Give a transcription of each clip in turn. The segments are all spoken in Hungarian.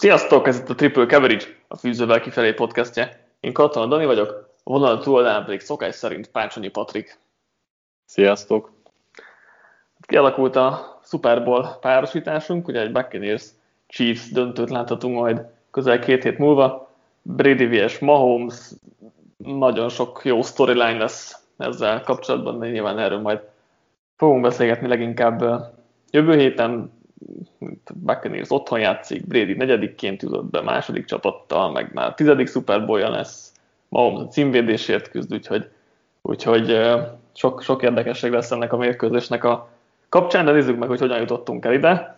Sziasztok, ez itt a Triple Coverage, a Fűzővel kifelé podcastje. Én Katona Dani vagyok, a vonal túloldalán pedig szokás szerint Pácsonyi Patrik. Sziasztok! Kialakult a Super Bowl párosításunk, ugye egy Buccaneers Chiefs döntőt láthatunk majd közel két hét múlva. Brady vs. Mahomes, nagyon sok jó storyline lesz ezzel kapcsolatban, de nyilván erről majd fogunk beszélgetni leginkább jövő héten, Buccaneers otthon játszik, Brady negyedikként jutott be második csapattal, meg már tizedik Super bowl lesz, Mahomes a címvédésért küzd, úgyhogy, úgyhogy sok, sok érdekesség lesz ennek a mérkőzésnek a kapcsán, de nézzük meg, hogy hogyan jutottunk el ide.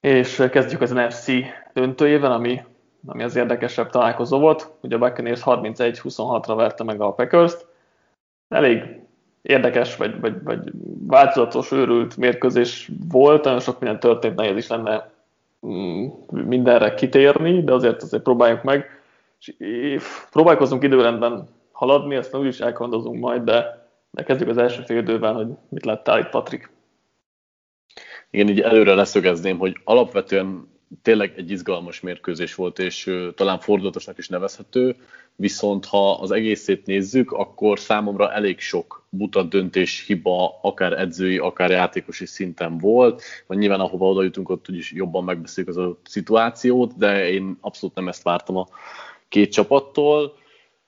És kezdjük az NFC döntőjével, ami, ami az érdekesebb találkozó volt. Ugye a Buccaneers 31-26-ra verte meg a Packers-t. Elég érdekes, vagy, vagy, vagy változatos, őrült mérkőzés volt, nagyon sok minden történt, nehéz is lenne mm, mindenre kitérni, de azért azért próbáljuk meg. És próbálkozunk időrendben haladni, ezt úgyis elkondozunk majd, de, de kezdjük az első fél időben, hogy mit láttál itt, Patrik. Igen, így előre leszögezném, hogy alapvetően tényleg egy izgalmas mérkőzés volt, és talán fordulatosnak is nevezhető, viszont ha az egészét nézzük, akkor számomra elég sok buta döntés, hiba, akár edzői, akár játékosi szinten volt, vagy nyilván ahova oda jutunk, ott úgyis jobban megbeszéljük az a szituációt, de én abszolút nem ezt vártam a két csapattól.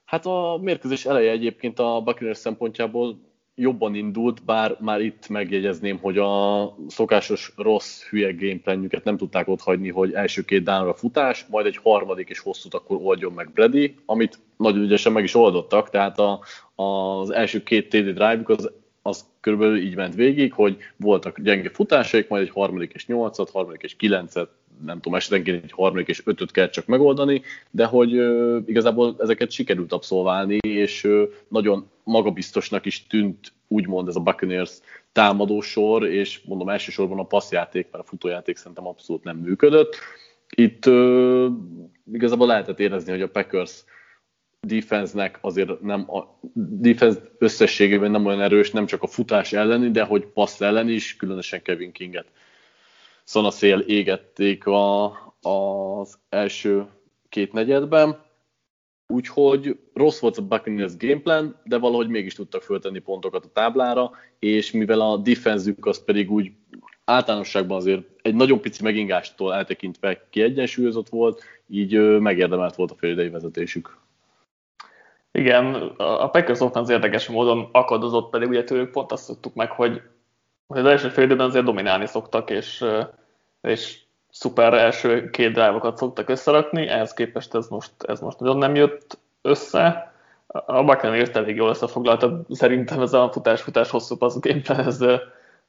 Hát a mérkőzés eleje egyébként a Buccaneers szempontjából jobban indult, bár már itt megjegyezném, hogy a szokásos rossz, hülye gameplanjüket nem tudták ott hagyni, hogy első két dánra futás, majd egy harmadik és hosszút akkor oldjon meg Brady, amit nagyon ügyesen meg is oldottak, tehát a, az első két TD drive az, az körülbelül így ment végig, hogy voltak gyenge futásaik, majd egy harmadik és nyolcat, harmadik és kilencet, nem tudom, esetenként egy harmadik és ötöt kell csak megoldani, de hogy igazából ezeket sikerült abszolválni, és ö, nagyon magabiztosnak is tűnt úgymond ez a Buccaneers támadósor, és mondom elsősorban a passzjáték, mert a futójáték szerintem abszolút nem működött. Itt igazából lehetett érezni, hogy a Packers defense-nek azért nem a defense összességében nem olyan erős, nem csak a futás elleni, de hogy passz ellen is, különösen Kevin Kinget szanaszél égették a, az első két negyedben. Úgyhogy rossz volt a Buccaneers gameplan, de valahogy mégis tudtak föltenni pontokat a táblára, és mivel a defenzük az pedig úgy általánosságban azért egy nagyon pici megingástól eltekintve kiegyensúlyozott volt, így megérdemelt volt a félidei vezetésük. Igen, a Packers offense érdekes módon akadozott, pedig ugye tőlük pont azt tudtuk meg, hogy, az első fél időben azért dominálni szoktak, és, és szuper első két drive szoktak összerakni, ehhez képest ez most, ez most nagyon nem jött össze. A Buccaneers elég jól összefoglalta, szerintem ez a futás-futás hosszú passz gameplan, ez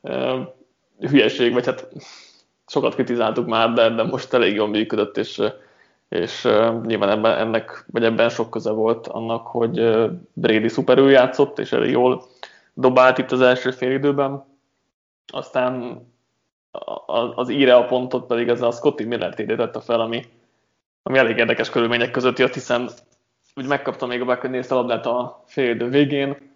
uh, hülyeség, vagy hát sokat kritizáltuk már, de, de most elég jól működött, és, és uh, nyilván ebben, ennek, vagy ebben sok köze volt annak, hogy Brady szuperül játszott, és elég jól dobált itt az első fél időben. Aztán az íre a pontot pedig ez a Scotty Miller tette fel, ami, ami elég érdekes körülmények között jött, hiszen úgy megkapta még a Buccaneers a labdát a fél idő végén,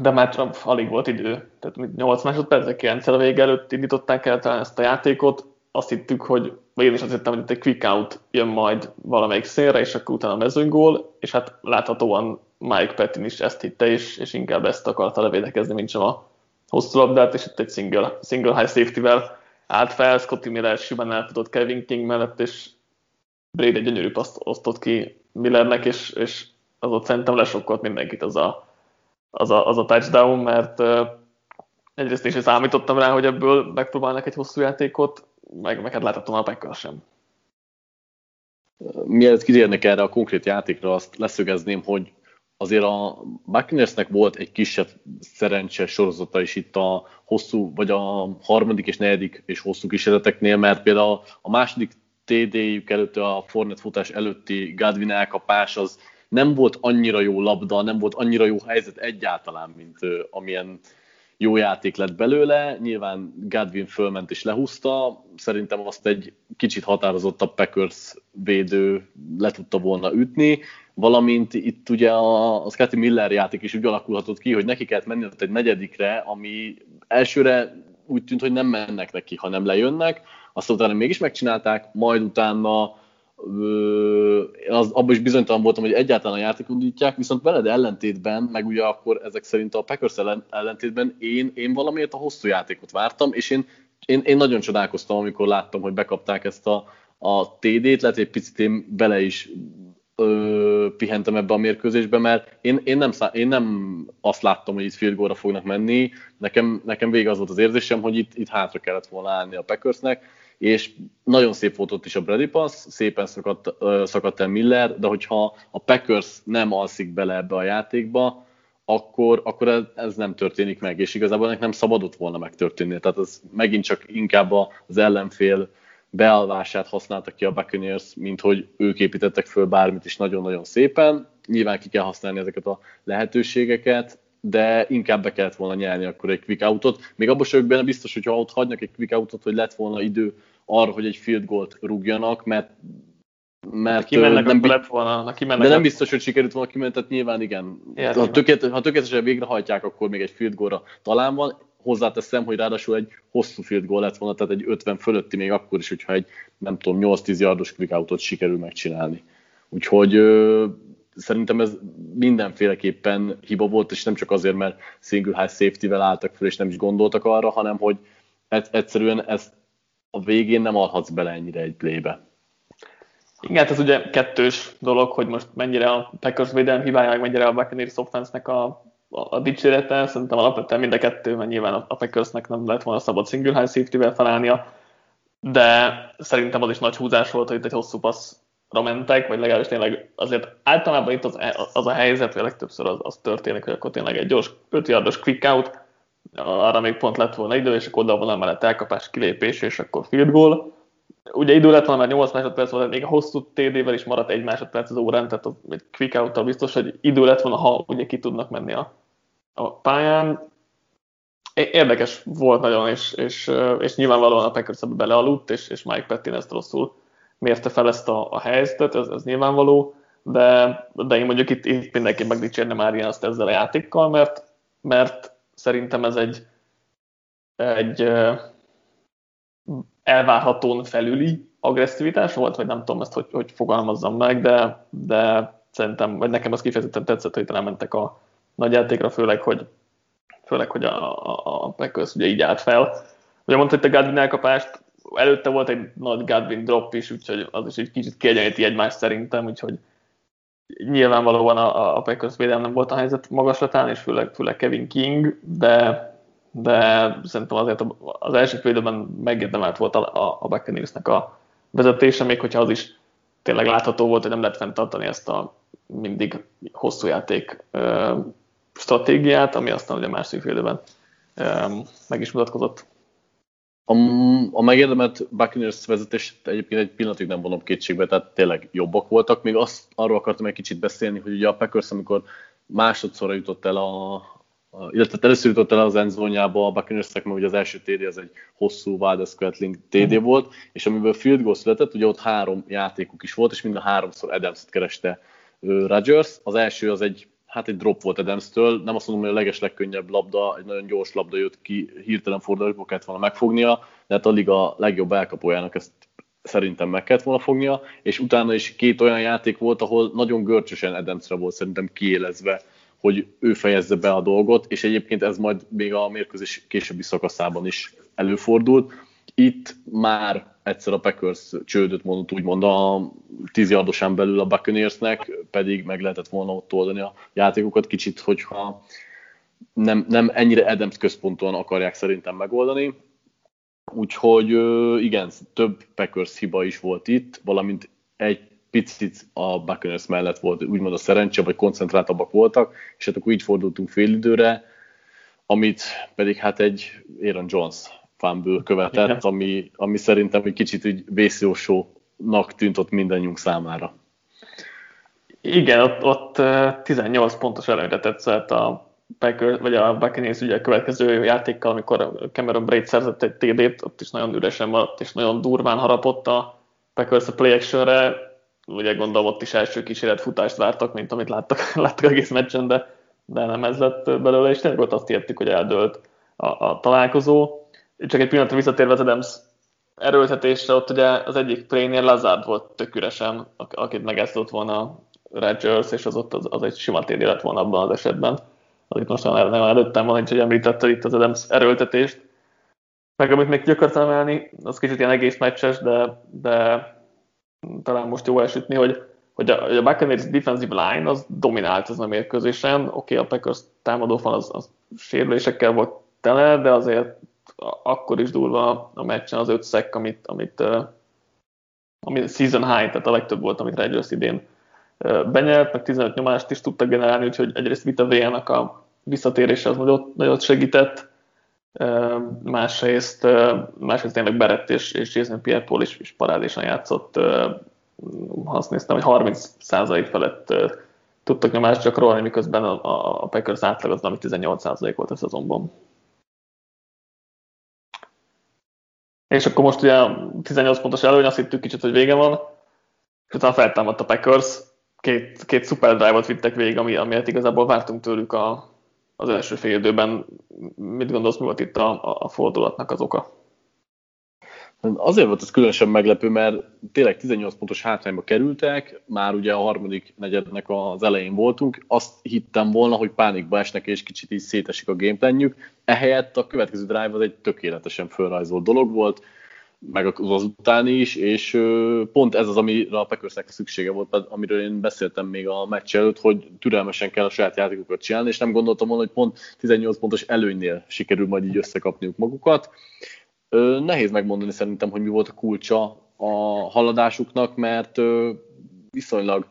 de már csak alig volt idő. Tehát 8 másodpercek, 9 a vége előtt indították el talán ezt a játékot. Azt hittük, hogy, vagy én is azt hittem, hogy itt egy quick out jön majd valamelyik szélre, és akkor utána mezőnygól, és hát láthatóan Mike Pettin is ezt hitte, és, és inkább ezt akarta levédekezni, mint sem a hosszú labdát, és itt egy single, single high safety-vel állt fel, Scotty Miller simán elfutott Kevin King mellett, és Brady egy gyönyörű paszt osztott ki Millernek, és, és az ott szerintem lesokkolt mindenkit az a, az a, az a touchdown, mert uh, egyrészt is számítottam rá, hogy ebből megpróbálnak egy hosszú játékot, meg, meg hát láthatom a Packers sem. Mielőtt kitérnek erre a konkrét játékra, azt leszögezném, hogy azért a Buccaneersnek volt egy kisebb szerencse sorozata is itt a hosszú, vagy a harmadik és negyedik és hosszú kísérleteknél, mert például a második TD-jük előtt, a Fornet futás előtti Godwin elkapás az nem volt annyira jó labda, nem volt annyira jó helyzet egyáltalán, mint amilyen jó játék lett belőle. Nyilván Godwin fölment és lehúzta, szerintem azt egy kicsit határozottabb Packers védő le tudta volna ütni, valamint itt ugye a, a Scotty Miller játék is úgy alakulhatott ki, hogy neki kellett menni ott egy negyedikre, ami elsőre úgy tűnt, hogy nem mennek neki, hanem lejönnek, azt utána mégis megcsinálták, majd utána az, abban is bizonytalan voltam, hogy egyáltalán a játékot indítják, viszont veled ellentétben, meg ugye akkor ezek szerint a Packers ellentétben én, én valamiért a hosszú játékot vártam, és én, én, én nagyon csodálkoztam, amikor láttam, hogy bekapták ezt a, a TD-t, lehet, hogy egy picit én bele is ö, pihentem ebbe a mérkőzésbe, mert én, én, nem, szá- én nem azt láttam, hogy itt field goal fognak menni, nekem, nekem végig az volt az érzésem, hogy itt, itt hátra kellett volna állni a Packersnek, és nagyon szép volt ott is a Brady Pass, szépen szakadt, szakadt el Miller, de hogyha a Packers nem alszik bele ebbe a játékba, akkor, akkor ez, ez nem történik meg, és igazából ennek nem szabadott volna megtörténni. Tehát ez megint csak inkább az ellenfél bealvását használta ki a Buccaneers, mint hogy ők építettek föl bármit is nagyon-nagyon szépen. Nyilván ki kell használni ezeket a lehetőségeket, de inkább be kellett volna nyerni akkor egy quick outot. Még abban sem benne biztos, hogyha ott hagynak egy quick outot, hogy lett volna idő arra, hogy egy field goalt rúgjanak, mert mert kimennek, nem, lett volna, kimennek, de nem biztos, hogy sikerült volna kimenni, tehát nyilván igen. Ja, ha, tökélet, ha tökéletesen végrehajtják, akkor még egy field goalra talán van. Hozzáteszem, hogy ráadásul egy hosszú field goal lett volna, tehát egy 50 fölötti még akkor is, hogyha egy nem tudom, 8-10 yardos quick outot sikerül megcsinálni. Úgyhogy ö, szerintem ez mindenféleképpen hiba volt, és nem csak azért, mert single high safety-vel álltak fel, és nem is gondoltak arra, hanem hogy egyszerűen ezt a végén nem alhatsz bele ennyire egy playbe. Igen, hát ez ugye kettős dolog, hogy most mennyire a Packers védelem hibája, meg mennyire a Buccaneers offense-nek a, a, a dicsérete. Szerintem alapvetően mind a kettő, mert nyilván a Packersnek nem lett volna szabad single high safety-vel felállnia, de szerintem az is nagy húzás volt, hogy itt egy hosszú passzra mentek, vagy legalábbis tényleg azért általában itt az, az a helyzet, vagy legtöbbször az, az történik, hogy akkor tényleg egy gyors 5 yardos quick out, arra még pont lett volna idő, és akkor oda volna mellett elkapás, kilépés, és akkor field goal. Ugye idő lett volna, mert 8 másodperc volt, még a hosszú TD-vel is maradt egy másodperc az órán, tehát egy quick out biztos, hogy idő lett volna, ha ugye ki tudnak menni a, a pályán. Érdekes volt nagyon, és, és, és nyilvánvalóan a Packers belealudt, és, és Mike Pettin ezt rosszul mérte fel ezt a, a helyzetet, ez, ez nyilvánvaló, de, de én mondjuk itt, itt mindenki megdicsérne már ilyen azt ezzel a játékkal, mert, mert Szerintem ez egy, egy elvárhatón felüli agresszivitás volt, vagy nem tudom ezt, hogy, hogy fogalmazzam meg, de, de szerintem, vagy nekem az kifejezetten tetszett, hogy talán mentek a nagy játékra, főleg, hogy, főleg, hogy a, a, a Packers ugye így állt fel. Ugye mondta, hogy a Godwin elkapást, előtte volt egy nagy Godwin drop is, úgyhogy az is egy kicsit kiegyeníti egymást szerintem, úgyhogy nyilvánvalóan a, a Packers védelem volt a helyzet magaslatán, és főleg, főleg Kevin King, de, de szerintem azért az első félidőben megérdemelt volt a, a Buccaneersnek a vezetése, még hogyha az is tényleg látható volt, hogy nem lehet fenntartani ezt a mindig hosszú játék stratégiát, ami aztán ugye a másik félidőben meg is mutatkozott. A, a megérdemelt Buccaneers vezetést egyébként egy pillanatig nem vonom kétségbe, tehát tényleg jobbak voltak. Még azt arról akartam egy kicsit beszélni, hogy ugye a Packers, amikor másodszorra jutott el a, a illetve először jutott el az endzónjába a Buccaneersnek, mert ugye az első TD az egy hosszú Wilder Scratling TD mm. volt, és amiből field goal született, ugye ott három játékuk is volt, és mind a háromszor Adams-t kereste Rodgers. Az első az egy hát egy drop volt Adams-től, nem azt mondom, hogy a leges legkönnyebb labda, egy nagyon gyors labda jött ki, hirtelen fordulásból kellett volna megfognia, de hát a liga legjobb elkapójának ezt szerintem meg kellett volna fognia, és utána is két olyan játék volt, ahol nagyon görcsösen Adamsre volt szerintem kiélezve, hogy ő fejezze be a dolgot, és egyébként ez majd még a mérkőzés későbbi szakaszában is előfordult. Itt már egyszer a Packers csődöt mondott úgymond a 10 yardosán belül a Buccaneersnek, pedig meg lehetett volna ott oldani a játékokat kicsit, hogyha nem, nem ennyire Adams központon akarják szerintem megoldani. Úgyhogy igen, több Packers hiba is volt itt, valamint egy picit a Buccaneers mellett volt úgymond a szerencse, vagy koncentráltabbak voltak, és hát akkor így fordultunk fél időre, amit pedig hát egy Aaron Jones fumble követett, Igen. ami, ami szerintem egy kicsit úgy vészjósónak tűnt ott mindannyiunk számára. Igen, ott, ott 18 pontos előre tetszett a Packers, vagy a Buccaneers ugye a következő játékkal, amikor Cameron Braid szerzett egy TD-t, ott is nagyon üresen maradt, és nagyon durván harapott a Packers a play actionre, ugye gondolom ott is első kísérlet futást vártak, mint amit láttak, láttak egész meccsen, de, de nem ez lett belőle, és tényleg ott azt értük, hogy eldőlt a, a találkozó csak egy pillanatra visszatérve az Adams erőltetésre, ott ugye az egyik playnél Lazard volt tök üresen, akit megesztott volna Rodgers, és az ott az, az egy sima téli lett volna abban az esetben. Az itt most nem előttem van, hogy említette itt az Adams erőltetést. Meg amit még ki emelni, az kicsit ilyen egész meccses, de, de talán most jó elsütni, hogy, hogy a, a Buccaneers defensive line az dominált ezen a mérkőzésen. Oké, okay, a Packers támadó fal az, az sérülésekkel volt tele, de azért akkor is durva a meccsen az öt szek, amit, amit, ami season high, tehát a legtöbb volt, amit Rodgers idén benyert, meg 15 nyomást is tudtak generálni, úgyhogy egyrészt Vita V-nak a visszatérése az nagyot, nagyot segített, másrészt, másrészt tényleg Berett és, és Jason Pierre-Paul is, is parádésan játszott, azt néztem, hogy 30% felett tudtak nyomást gyakorolni, miközben a, a, Packers átlag az, ami 18% volt a szezonban. És akkor most ugye 18 pontos előny, azt hittük kicsit, hogy vége van, és utána feltámadt a Packers, két, két szuper drive-ot vittek végig, ami, amiért igazából vártunk tőlük a, az első fél időben. Mit gondolsz, mi volt itt a, a fordulatnak az oka? Azért volt ez különösen meglepő, mert tényleg 18 pontos hátrányba kerültek, már ugye a harmadik negyednek az elején voltunk, azt hittem volna, hogy pánikba esnek és kicsit így szétesik a gameplanjük, ehelyett a következő drive az egy tökéletesen felrajzolt dolog volt, meg az utáni is, és pont ez az, amire a Packersnek szüksége volt, amiről én beszéltem még a meccs előtt, hogy türelmesen kell a saját játékokat csinálni, és nem gondoltam volna, hogy pont 18 pontos előnynél sikerül majd így összekapniuk magukat. Nehéz megmondani szerintem, hogy mi volt a kulcsa a haladásuknak, mert viszonylag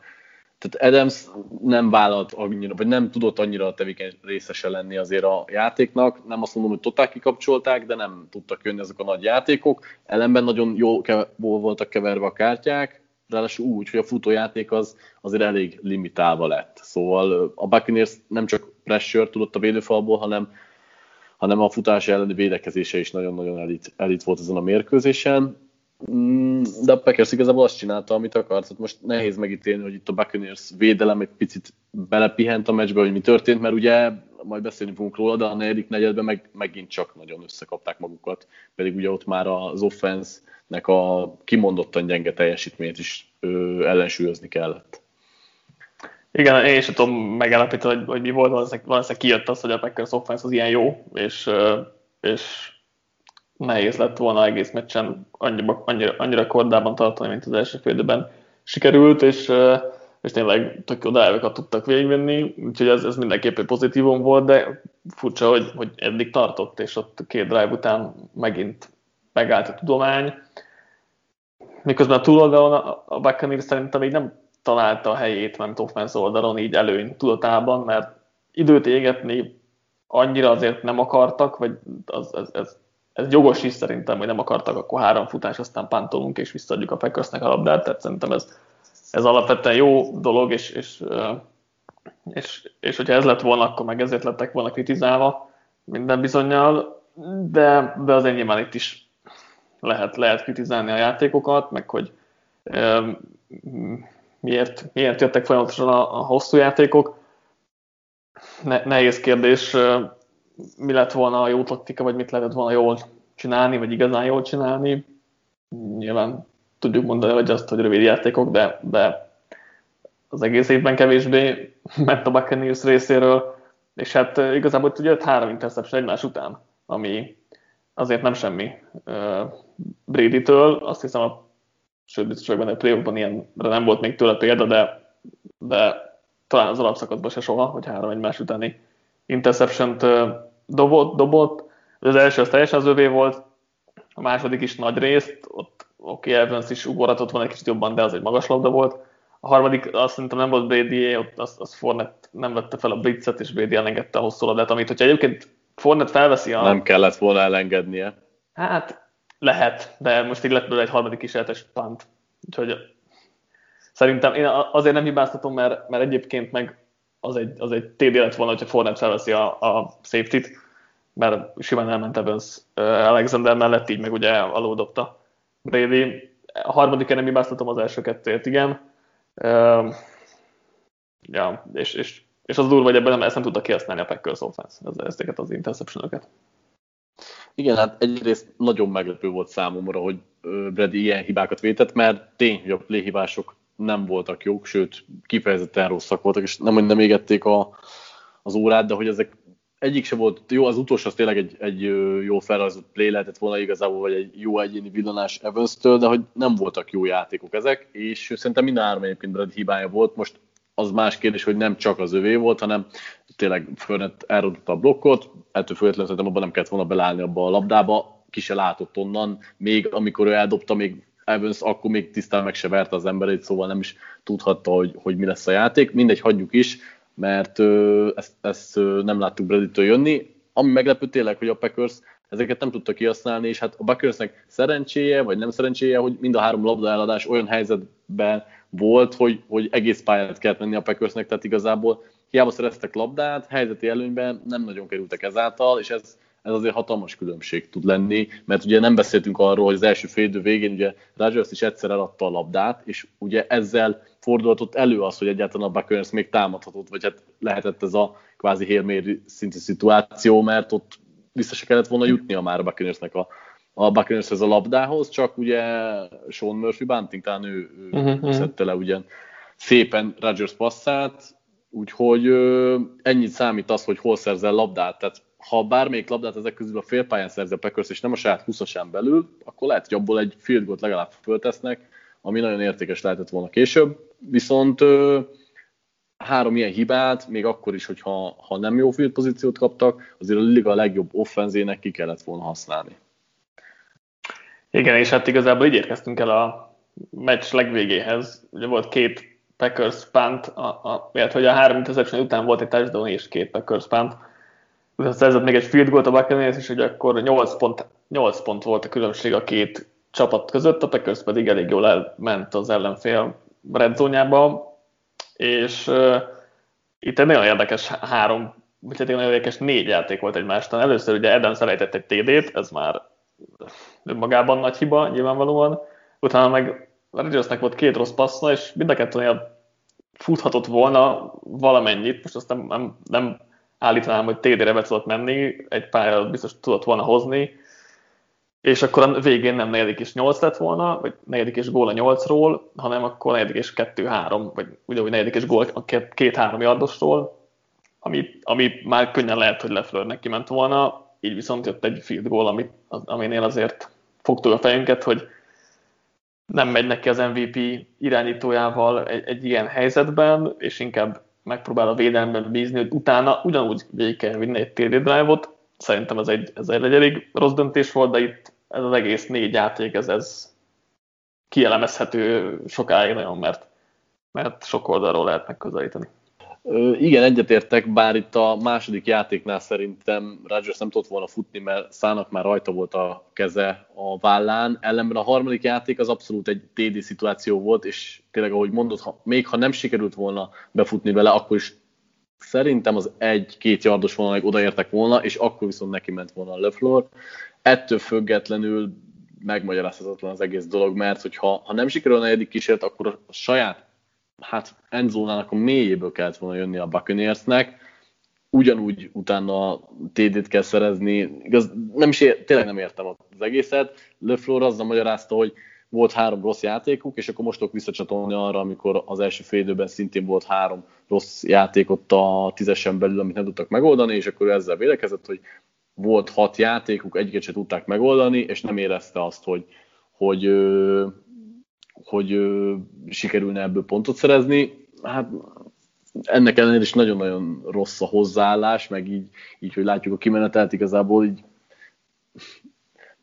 tehát Adams nem vállalt annyira, vagy nem tudott annyira tevékeny részese lenni azért a játéknak. Nem azt mondom, hogy totál kikapcsolták, de nem tudtak jönni ezek a nagy játékok. Ellenben nagyon jó voltak keverve a kártyák, ráadásul úgy, hogy a futójáték az azért elég limitálva lett. Szóval a Buccaneers nem csak pressure tudott a védőfalból, hanem hanem a futás elleni védekezése is nagyon-nagyon elit, elit volt ezen a mérkőzésen. Mm, de a Packers igazából azt csinálta, amit akart. Tehát most nehéz megítélni, hogy itt a Buccaneers védelem egy picit belepihent a meccsbe, hogy mi történt, mert ugye majd beszélni fogunk róla, de a negyedik negyedben meg, megint csak nagyon összekapták magukat, pedig ugye ott már az offense-nek a kimondottan gyenge teljesítményt is ö, ellensúlyozni kellett. Igen, én sem tudom megállapítani, hogy, hogy mi volt, valószínűleg, valószínűleg kijött az, hogy a Packers offense az ilyen jó, és, és nehéz lett volna egész meccsen annyira, annyira, annyira kordában tartani, mint az első félidőben sikerült, és, és tényleg tök jó drive tudtak végigvenni, úgyhogy ez, ez mindenképpen pozitívum volt, de furcsa, hogy, hogy eddig tartott, és ott két drive után megint megállt a tudomány. Miközben a túloldalon a Buccaneers szerintem így nem találta a helyét ment offense oldalon így előny tudatában, mert időt égetni annyira azért nem akartak, vagy az, ez, ez, ez jogos is szerintem, hogy nem akartak, akkor három futás, aztán pántolunk és visszaadjuk a Packersnek a labdát, tehát szerintem ez, ez alapvetően jó dolog, és, és, és, és hogyha ez lett volna, akkor meg ezért lettek volna kritizálva minden bizonyal, de, de azért nyilván itt is lehet, lehet kritizálni a játékokat, meg hogy miért, miért jöttek folyamatosan a, a hosszú játékok. Ne, nehéz kérdés, mi lett volna a jó taktika, vagy mit lehetett volna jól csinálni, vagy igazán jól csinálni. Nyilván tudjuk mondani, hogy azt, hogy rövid játékok, de, de az egész évben kevésbé ment a Buccaneers részéről, és hát igazából ugye három interception egymás után, ami azért nem semmi Brady-től, azt hiszem a sőt biztos vagyok benne, hogy playoffban ilyenre nem volt még tőle példa, de, de talán az alapszakaszban se soha, hogy három egymás utáni interception-t dobott, dobott. Az első az teljesen az övé volt, a második is nagy részt, ott oké, okay, Evans is ugorhatott volna egy kicsit jobban, de az egy magas labda volt. A harmadik azt szerintem nem volt Brady, ott az, az Fornet nem vette fel a blitzet, és Brady elengedte a hosszú labdát, amit hogyha egyébként Fornet felveszi a... Nem kellett volna elengednie. Hát lehet, de most így lett belőle egy harmadik kísérletes pant. Úgyhogy szerintem én azért nem hibáztatom, mert, mert egyébként meg az egy, az egy TD lett volna, hogyha Fornet felveszi a, a safety-t, mert simán elment Evans Alexander mellett, így meg ugye alódobta Brady. A harmadik nem hibáztatom az első kettőt, igen. Uh, ja, és, és, és az durva, hogy ebben nem, ezt nem tudta kihasználni a Packers offense, ezeket az interception -öket. Igen, hát egyrészt nagyon meglepő volt számomra, hogy Brady ilyen hibákat vétett, mert tény, hogy a play nem voltak jók, sőt, kifejezetten rosszak voltak, és nem, hogy nem égették a, az órát, de hogy ezek egyik se volt jó, az utolsó az tényleg egy, egy jó felrajzolt play lehetett volna igazából, vagy egy jó egyéni villanás Evans-től, de hogy nem voltak jó játékok ezek, és szerintem minden három egyébként Brad hibája volt. Most az más kérdés, hogy nem csak az övé volt, hanem tényleg Fölnet elrontotta a blokkot, ettől függetlenül szerintem abban nem kellett volna belállni abba a labdába, ki se látott onnan, még amikor ő eldobta, még Evans akkor még tisztán meg se verte az emberét, szóval nem is tudhatta, hogy, hogy mi lesz a játék. Mindegy, hagyjuk is, mert ö, ezt, ezt ö, nem láttuk Brady-től jönni. Ami meglepő tényleg, hogy a Packers ezeket nem tudta kihasználni, és hát a Buccaneersnek szerencséje, vagy nem szerencséje, hogy mind a három labda eladás olyan helyzetben volt, hogy, hogy egész pályát kellett menni a Packersnek, tehát igazából hiába szereztek labdát, helyzeti előnyben nem nagyon kerültek ezáltal, és ez, ez azért hatalmas különbség tud lenni, mert ugye nem beszéltünk arról, hogy az első félidő végén ugye Rodgers is egyszer eladta a labdát, és ugye ezzel fordulhatott elő az, hogy egyáltalán a Buccaneers még támadhatott, vagy hát lehetett ez a kvázi hélmér szintű szituáció, mert ott vissza se kellett volna jutnia már a Buccaneersnek a, a Buccaneershez a labdához, csak ugye Sean Murphy Bunting, talán ő, ő uh-huh. szedte le ugyan szépen Rodgers passzát, úgyhogy ö, ennyit számít az, hogy hol szerzel labdát, tehát ha bármelyik labdát ezek közül a félpályán szerzi a Packers, és nem a saját 20-asán belül, akkor lehet, hogy abból egy field goal legalább föltesznek, ami nagyon értékes lehetett volna később. Viszont ö, három ilyen hibát, még akkor is, hogyha ha nem jó field pozíciót kaptak, azért a liga legjobb offenzének ki kellett volna használni. Igen, és hát igazából így érkeztünk el a meccs legvégéhez. Ugye volt két Packers punt, a, a, hogy a három interception után volt egy touchdown és két Packers punt. Utána szerzett még egy field goal a Buccaneers, és hogy akkor 8 pont, 8 pont volt a különbség a két csapat között, a Packers pedig elég jól elment az ellenfél redzónyába, és uh, itt egy nagyon érdekes három, vagy hát egy nagyon érdekes négy játék volt egymástan. Először ugye Adams elejtett egy TD-t, ez már önmagában nagy hiba, nyilvánvalóan. Utána meg Rodgersnek volt két rossz passza, és mind a kettőnél futhatott volna valamennyit, most azt nem, nem, nem állítanám, hogy TD-re be tudott menni, egy pálya biztos tudott volna hozni, és akkor a végén nem negyedik és nyolc lett volna, vagy negyedik és gól a nyolcról, hanem akkor negyedik és kettő-három, vagy ugyanúgy negyedik és gól a két-három yardosról, ami, ami már könnyen lehet, hogy Leflörnek kiment volna, így viszont jött egy field goal, amit, aminél azért fogtuk a fejünket, hogy nem megy neki az MVP irányítójával egy, egy ilyen helyzetben, és inkább megpróbál a védelemben bízni, hogy utána ugyanúgy végig kell vinni egy TD drive-ot. Szerintem ez egy, ez egy elég rossz döntés volt, de itt ez az egész négy játék, ez, ez kielemezhető sokáig nagyon, mert, mert sok oldalról lehet megközelíteni. Igen, egyetértek, bár itt a második játéknál szerintem Rodgers nem tudott volna futni, mert Szának már rajta volt a keze a vállán, ellenben a harmadik játék az abszolút egy TD szituáció volt, és tényleg, ahogy mondod, ha, még ha nem sikerült volna befutni vele, akkor is szerintem az egy-két yardos volna, odaértek volna, és akkor viszont neki ment volna a LeFleur. Ettől függetlenül megmagyarázhatatlan az egész dolog, mert hogyha ha nem sikerül a negyedik kísérlet, akkor a saját hát endzónának a mélyéből kellett volna jönni a Buccaneersnek, ugyanúgy utána TD-t kell szerezni, igaz, nem is ér, tényleg nem értem az egészet. LeFleur azzal magyarázta, hogy volt három rossz játékuk, és akkor most tudok visszacsatolni arra, amikor az első fél időben szintén volt három rossz játék ott a tízesen belül, amit nem tudtak megoldani, és akkor ezzel védekezett, hogy volt hat játékuk, egyiket se tudták megoldani, és nem érezte azt, hogy, hogy hogy ö, sikerülne ebből pontot szerezni. Hát ennek ellenére is nagyon-nagyon rossz a hozzáállás, meg így, így hogy látjuk a kimenetelt, igazából így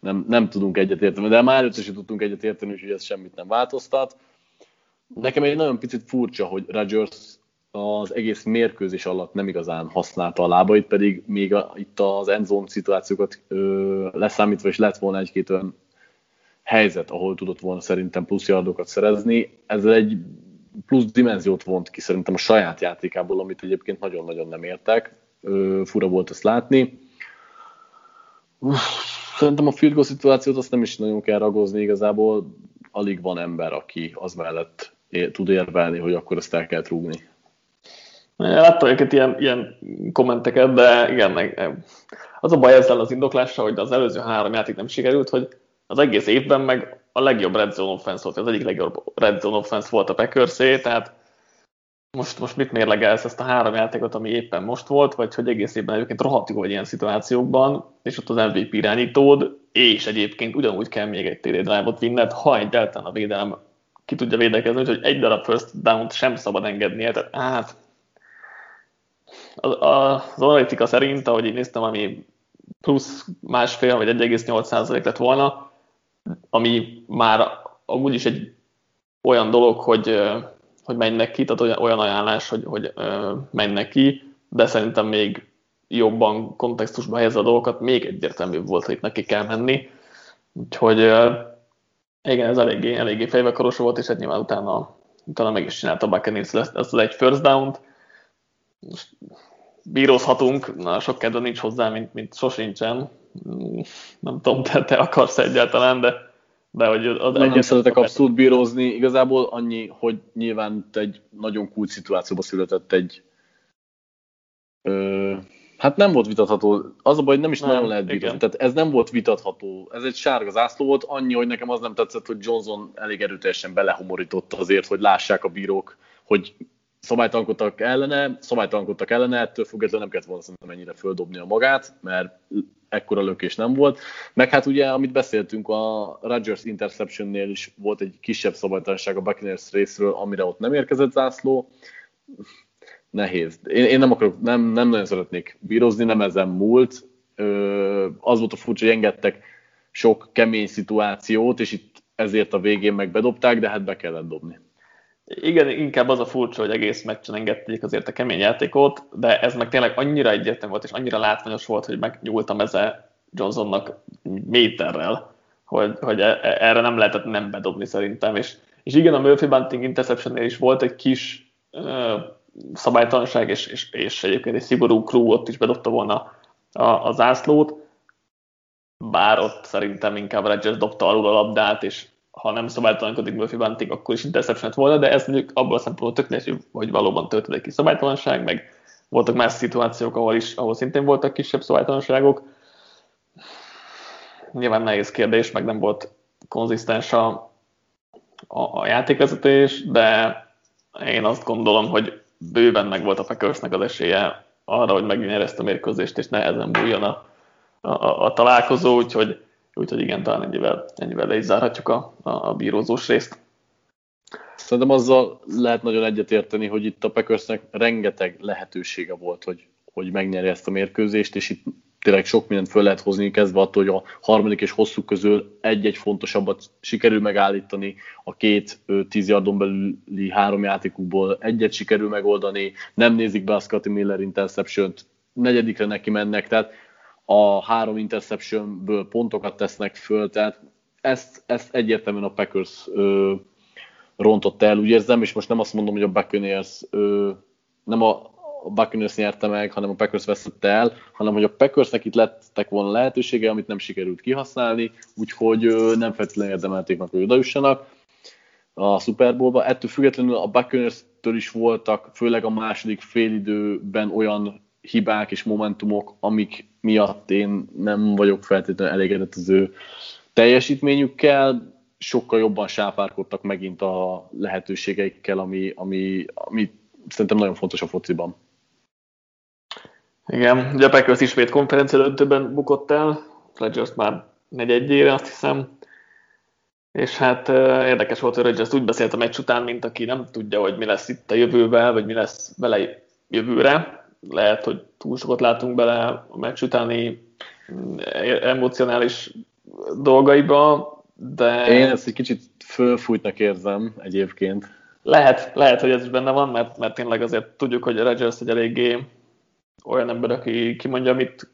nem, nem tudunk egyetérteni, de már előtt is tudtunk egyetérteni, úgyhogy ez semmit nem változtat. Nekem egy nagyon picit furcsa, hogy Rodgers az egész mérkőzés alatt nem igazán használta a lábait, pedig még a, itt az endzone szituációkat ö, leszámítva, és lett volna egy-két olyan helyzet, ahol tudott volna szerintem plusz yardokat szerezni. Ezzel egy plusz dimenziót vont ki szerintem a saját játékából, amit egyébként nagyon-nagyon nem értek. Fura volt ezt látni. Szerintem a field goal szituációt azt nem is nagyon kell ragozni igazából. Alig van ember, aki az mellett tud érvelni, hogy akkor ezt el kell rúgni. Láttam őket ilyen, ilyen kommenteket, de igen, meg, az a baj ezzel az indoklással, hogy az előző három játék nem sikerült, hogy az egész évben meg a legjobb red zone offense volt, az egyik legjobb red zone offense volt a packers tehát most, most mit mérlegelsz ezt a három játékot, ami éppen most volt, vagy hogy egész évben egyébként rohadt vagy ilyen szituációkban, és ott az MVP irányítód, és egyébként ugyanúgy kell még egy TD drive-ot vinned, ha egyáltalán a védelem ki tudja védekezni, hogy egy darab first down sem szabad engednie, tehát hát az, az analitika szerint, ahogy így néztem, ami plusz másfél vagy 1,8% lett volna, ami már amúgy is egy olyan dolog, hogy, hogy mennek ki, tehát olyan ajánlás, hogy, hogy mennek ki, de szerintem még jobban kontextusba helyezve a dolgokat, még egyértelműbb volt, hogy itt neki kell menni. Úgyhogy igen, ez eléggé, eléggé fejvekaros volt, és hát nyilván utána, utána meg is csinálta a Buccaneers ezt, ezt az egy first down-t. Bírozhatunk, na, sok kedve nincs hozzá, mint, mint sosincsen. Nem tudom, te, te akarsz egyáltalán, de, de hogy az nem, nem szeretek abszolút bírózni, igazából annyi, hogy nyilván egy nagyon cool szituációba született egy ö, Hát nem volt vitatható. Az a baj, hogy nem is nem, nagyon lehet bírozni. Tehát ez nem volt vitatható. Ez egy sárga zászló volt, annyi, hogy nekem az nem tetszett, hogy Johnson elég erőteljesen belehomorította azért, hogy lássák a bírók, hogy szabálytalankodtak ellene, szabálytalankodtak ellene, ettől függetlenül nem kellett volna szerintem ennyire földobni a magát, mert ekkora lökés nem volt. Meg hát ugye, amit beszéltünk, a Rodgers interceptionnél is volt egy kisebb szabálytalanság a Buccaneers részről, amire ott nem érkezett zászló nehéz. Én, én nem akarok, nem, nem nagyon szeretnék bírozni, nem ezen múlt. Ö, az volt a furcsa, hogy engedtek sok kemény szituációt, és itt ezért a végén meg bedobták, de hát be kellett dobni. Igen, inkább az a furcsa, hogy egész meccsen engedték azért a kemény játékot, de ez meg tényleg annyira egyértelmű volt, és annyira látványos volt, hogy megnyúltam ezzel Johnsonnak méterrel, hogy, hogy e, e, erre nem lehetett nem bedobni szerintem. És, és igen, a Murphy Bunting interceptionnél is volt egy kis szabálytalanság, és, és, és egyébként egy szigorú crew ott is bedobta volna a, a zászlót, bár ott szerintem inkább Rodgers dobta alul a labdát, és ha nem szabálytalankodik Murphy Bunting, akkor is interception volna, de ez mondjuk abból a szempontból tök hogy valóban történik ki szabálytalanság, meg voltak más szituációk, ahol, is, ahol szintén voltak kisebb szabálytalanságok. Nyilván nehéz kérdés, meg nem volt konzisztens a, a, a játékvezetés, de én azt gondolom, hogy bőven meg volt a Packersnek az esélye arra, hogy megnyerje ezt a mérkőzést, és nehezen bújjon a, a, a találkozó, úgyhogy, úgyhogy igen, talán ennyivel, ennyivel le is zárhatjuk a, a, a bírózós részt. Szerintem azzal lehet nagyon egyetérteni, hogy itt a Packersnek rengeteg lehetősége volt, hogy, hogy megnyerje ezt a mérkőzést, és itt tényleg sok mindent föl lehet hozni, kezdve attól, hogy a harmadik és hosszú közül egy-egy fontosabbat sikerül megállítani, a két tíz yardon belüli három játékukból egyet sikerül megoldani, nem nézik be a Scotty Miller interception-t, negyedikre neki mennek, tehát a három interceptionből pontokat tesznek föl, tehát ezt, ezt egyértelműen a Packers ö, rontott el, úgy érzem, és most nem azt mondom, hogy a Buccaneers ö, nem a, a Buccaneers nyerte meg, hanem a Packers veszette el, hanem hogy a Packersnek itt lettek volna lehetősége, amit nem sikerült kihasználni, úgyhogy nem feltétlenül érdemelték meg, hogy odajussanak a Super Bowlba. Ettől függetlenül a Buccaneers-től is voltak, főleg a második félidőben olyan hibák és momentumok, amik miatt én nem vagyok feltétlenül elégedett az ő teljesítményükkel, sokkal jobban sápárkodtak megint a lehetőségeikkel, ami, ami, ami szerintem nagyon fontos a fociban. Igen, ugye Packers ismét konferencia döntőben bukott el, Rodgers már negyedjére, azt hiszem. És hát érdekes volt, hogy Rodgers úgy beszélt a meccs után, mint aki nem tudja, hogy mi lesz itt a jövőben, vagy mi lesz vele jövőre. Lehet, hogy túl sokat látunk bele a meccs utáni mm, emocionális dolgaiba, de... Én ezt egy kicsit fölfújtnak érzem egyébként. Lehet, lehet, hogy ez is benne van, mert, mert tényleg azért tudjuk, hogy Rodgers egy eléggé olyan ember, aki kimondja, amit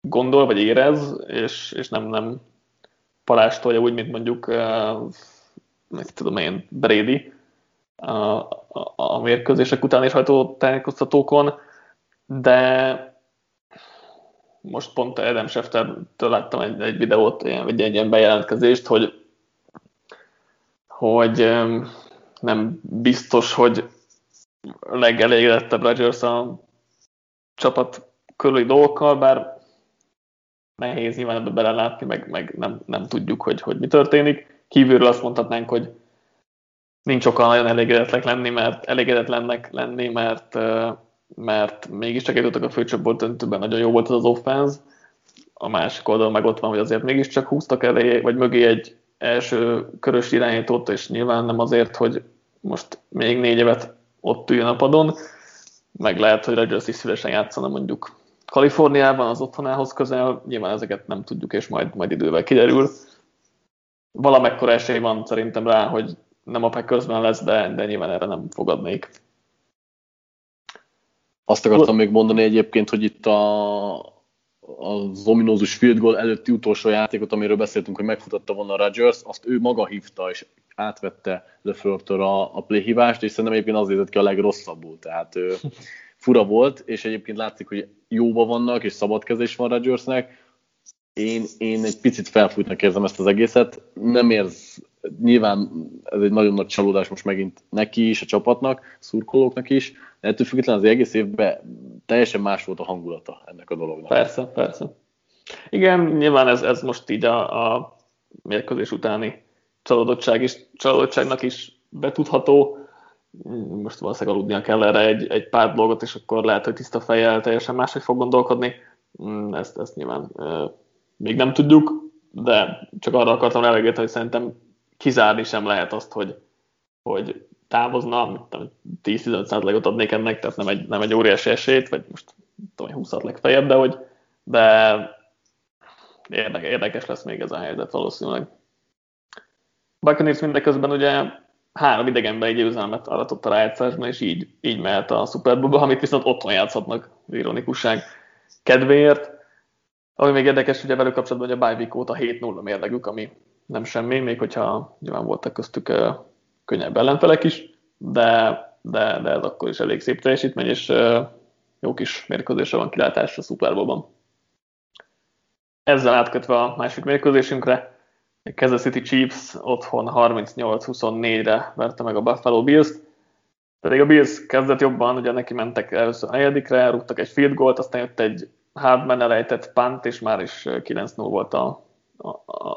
gondol, vagy érez, és, és nem, nem palástolja úgy, mint mondjuk, uh, tudom én, Brady a, a, a mérkőzések után és tájékoztatókon, de most pont Adam Schefter-től láttam egy, egy videót, egy, egy ilyen bejelentkezést, hogy, hogy nem biztos, hogy legelégedettebb Rodgers a csapat körüli dolgokkal, bár nehéz nyilván ebbe belelátni, meg, meg nem, nem tudjuk, hogy, hogy mi történik. Kívülről azt mondhatnánk, hogy nincs oka nagyon elégedetlenek lenni, mert elégedetlennek lenni, mert, mert mégiscsak jutottak a főcsoport döntőben, nagyon jó volt az az offense. A másik oldalon meg ott van, hogy azért mégiscsak húztak elé, vagy mögé egy első körös irányítót, és nyilván nem azért, hogy most még négy évet ott üljön a padon, meg lehet, hogy Rodgers is szívesen játszana mondjuk Kaliforniában, az otthonához közel, nyilván ezeket nem tudjuk, és majd, majd idővel kiderül. Valamekkora esély van szerintem rá, hogy nem a Packersben lesz, de, de nyilván erre nem fogadnék. Azt akartam még mondani egyébként, hogy itt a, az ominózus field goal előtti utolsó játékot, amiről beszéltünk, hogy megfutatta volna a Rodgers, azt ő maga hívta, és átvette leföltől a, a playhívást, és szerintem egyébként az nézett ki a legrosszabbul, tehát ő, fura volt, és egyébként látszik, hogy jóba vannak, és szabadkezés van Rodgersnek. Én, én egy picit felfújtnak érzem ezt az egészet. Nem érz, nyilván ez egy nagyon nagy csalódás most megint neki is, a csapatnak, szurkolóknak is, de ettől függetlenül az egész évben teljesen más volt a hangulata ennek a dolognak. Persze, persze. Igen, nyilván ez, ez most így a, a mérkőzés utáni csalódottság is, csalódottságnak is betudható most valószínűleg aludnia kell erre egy, egy pár blogot, és akkor lehet, hogy tiszta fejjel teljesen máshogy fog gondolkodni. Mm, ezt, ezt nyilván e, még nem tudjuk, de csak arra akartam reagálni, hogy szerintem kizárni sem lehet azt, hogy, hogy távozna, 10-15%-ot adnék ennek, tehát nem egy, nem egy óriási esélyt, vagy most tudom, 20 legfeljebb, de hogy de érdekes, lesz még ez a helyzet valószínűleg. Buccaneers mindeközben ugye három idegenben egy győzelmet aratott a rájátszásban, és így, így mehet a Super Bowl-ba, amit viszont otthon játszhatnak ironikusság kedvéért. Ami még érdekes, ugye velük kapcsolatban, hogy a bye week óta 7-0 mérlegük, ami nem semmi, még hogyha nyilván voltak köztük könnyebb ellenfelek is, de, de, de ez akkor is elég szép teljesítmény, és jó kis mérkőzésre van kilátás a Super Bowl-ban. Ezzel átkötve a másik mérkőzésünkre, Kansas City Chiefs otthon 38-24-re verte meg a Buffalo Bills-t, pedig a Bills kezdett jobban, ugye neki mentek először a negyedikre, rúgtak egy field goalt, aztán jött egy hardman elejtett punt, és már is 9-0 volt a,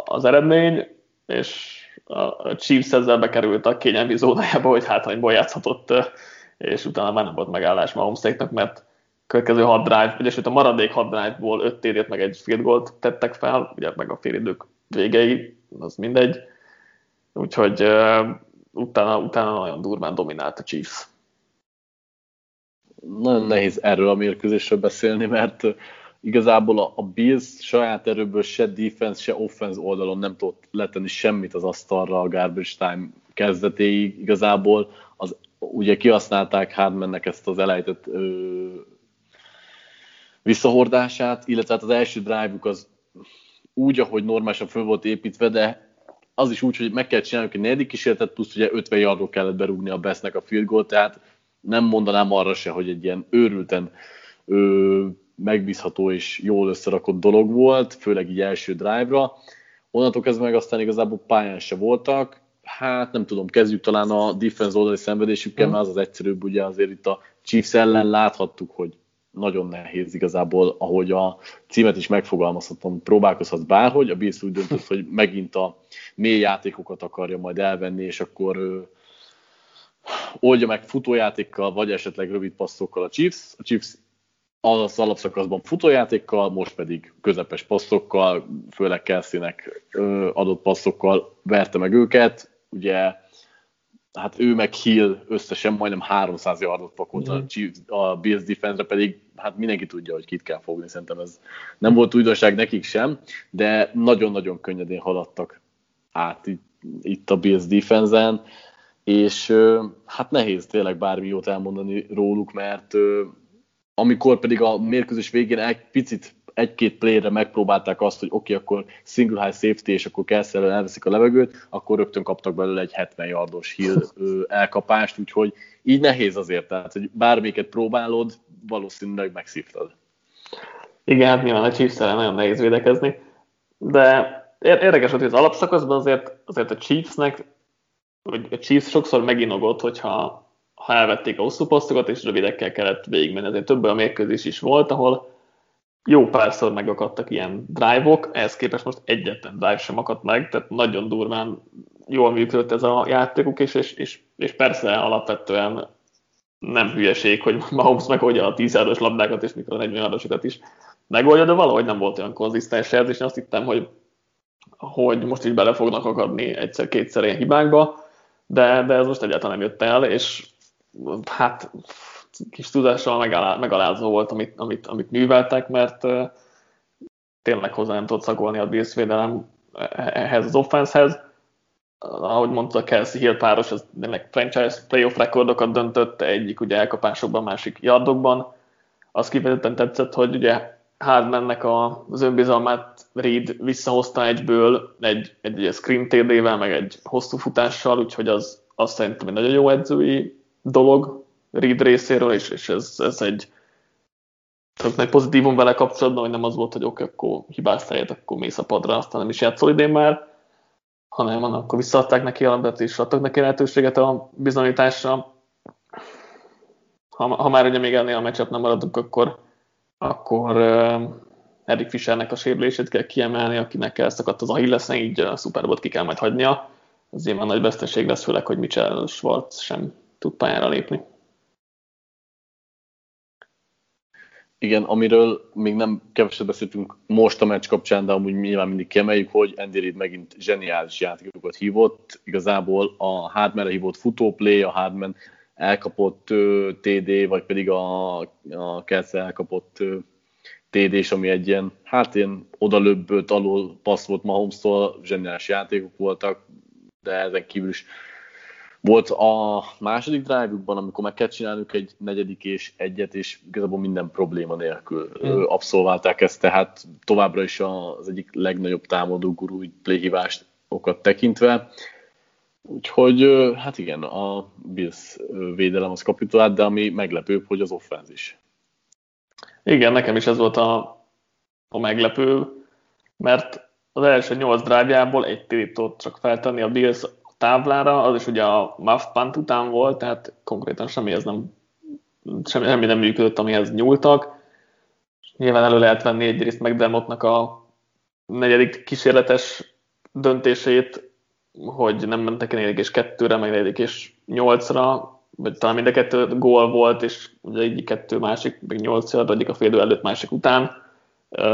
az eredmény, és a Chiefs ezzel bekerült a kényelmi zónájába, hogy hátrányból játszhatott, és utána már nem volt megállás Mahomesnak, mert következő hat drive, ugye a maradék hat drive-ból öt térét meg egy field goalt tettek fel, ugye meg a félidők végei, az mindegy. Úgyhogy uh, utána, utána nagyon durván dominált a Chiefs. Nagyon nehéz erről a mérkőzésről beszélni, mert igazából a, a Bills saját erőből se defense, se offense oldalon nem tudott letenni semmit az asztalra a garbage time kezdetéig. Igazából az, ugye kihasználták Hardmannek ezt az elejtett ö, visszahordását, illetve hát az első drive-uk az úgy, ahogy normálisan föl volt építve, de az is úgy, hogy meg kell csinálni egy negyedik kísérletet, plusz ugye 50 yardról kellett berúgni a Besznek a field goal, tehát nem mondanám arra se, hogy egy ilyen őrülten ö, megbízható és jól összerakott dolog volt, főleg így első drive-ra. Onnantól kezdve meg aztán igazából pályán se voltak, hát nem tudom, kezdjük talán a defense oldali szenvedésükkel, mm. mert az az egyszerűbb, ugye azért itt a Chiefs ellen láthattuk, hogy nagyon nehéz igazából, ahogy a címet is megfogalmazhatom, próbálkozhatsz bárhogy, a Bills úgy döntött, hogy megint a mély játékokat akarja majd elvenni, és akkor ö, oldja meg futójátékkal, vagy esetleg rövid passzokkal a Chiefs. A Chiefs az alapszakaszban futójátékkal, most pedig közepes passzokkal, főleg Kelsey-nek adott passzokkal verte meg őket. Ugye hát ő meg Hill összesen majdnem 300 yardot pakolt a, a Bills defense pedig hát mindenki tudja, hogy kit kell fogni, szerintem ez nem volt újdonság nekik sem, de nagyon-nagyon könnyedén haladtak át itt, itt a Bills defense és hát nehéz tényleg bármi jót elmondani róluk, mert amikor pedig a mérkőzés végén egy picit egy-két playre megpróbálták azt, hogy oké, okay, akkor single high safety, és akkor Kelsey elveszik a levegőt, akkor rögtön kaptak belőle egy 70 yardos hill elkapást, úgyhogy így nehéz azért, tehát hogy bármiket próbálod, valószínűleg megszívtad. Igen, hát nyilván a chiefs nagyon nehéz védekezni, de érdekes, hogy az alapszakaszban azért, azért a Chiefsnek, vagy a Chiefs sokszor meginogott, hogyha ha elvették a hosszú posztokat, és rövidekkel kellett végigmenni. Azért több olyan mérkőzés is volt, ahol jó párszor megakadtak ilyen drive-ok, ehhez képest most egyetlen drive sem akadt meg, tehát nagyon durván jól működött ez a játékuk, és, és, és, és persze alapvetően nem hülyeség, hogy Mahomes megoldja a 10 yardos labdákat, és mikor a 40 yardosokat is megoldja, de valahogy nem volt olyan konzisztens ez, és azt hittem, hogy, hogy most is bele fognak akadni egyszer-kétszer ilyen hibákba, de, de ez most egyáltalán nem jött el, és hát kis tudással megalá, megalázó volt, amit, amit, amit műveltek, mert uh, tényleg hozzá nem tudott szagolni a Bills védelem ehhez az offensehez. Ahogy mondta, Kelsey Hill páros, az tényleg franchise playoff rekordokat döntött, egyik ugye elkapásokban, másik yardokban. Az kifejezetten tetszett, hogy ugye Hardmannek az önbizalmát Reed visszahozta egyből egy, egy, egy screen TD-vel, meg egy hosszú futással, úgyhogy az, az szerintem egy nagyon jó edzői dolog, Reed részéről, és, és ez, ez egy tök nagy pozitívum vele kapcsolatban, hogy nem az volt, hogy oké, okay, akkor hibás fejet, akkor mész a padra, aztán nem is játszol idén már, hanem akkor visszaadták neki a labdát, és adtak neki lehetőséget a bizonyításra. Ha, ha már ugye még ennél a meccsap nem maradunk, akkor, akkor uh, Erik Fischernek a sérülését kell kiemelni, akinek elszakadt az Achilles, így a Super ki kell majd hagynia. Ez nyilván nagy veszteség lesz, főleg, hogy Mitchell Schwartz sem tud pályára lépni. Igen, amiről még nem keveset beszéltünk most a meccs kapcsán, de amúgy nyilván mindig kiemeljük, hogy Andy Reid megint zseniális játékokat hívott. Igazából a Hardman-re hívott futóplay, a Hardman elkapott uh, TD, vagy pedig a, a Kelsey elkapott uh, TD, és ami egy ilyen, hát ilyen odalöbbölt alul passz volt Mahomes-tól, zseniális játékok voltak, de ezen kívül is volt a második drive-ukban, amikor meg kellett csinálnunk egy negyedik és egyet, és igazából minden probléma nélkül mm. abszolválták ezt, tehát továbbra is az egyik legnagyobb támadó gurú playhívást okat tekintve. Úgyhogy hát igen, a Bills védelem az kapitulált, de ami meglepőbb, hogy az offenz is. Igen, nekem is ez volt a, a meglepő, mert az első nyolc drive egy tirítót csak feltenni a Bills táblára, az is ugye a Muff Punt után volt, tehát konkrétan semmi ez nem, semmi, semmi nem működött, amihez nyúltak. Nyilván elő lehet venni egyrészt McDermottnak a negyedik kísérletes döntését, hogy nem mentek negyedik és kettőre, meg negyedik és nyolcra, vagy talán mind a kettő gól volt, és ugye egyik kettő, másik, meg nyolc egyik a félő előtt, másik után.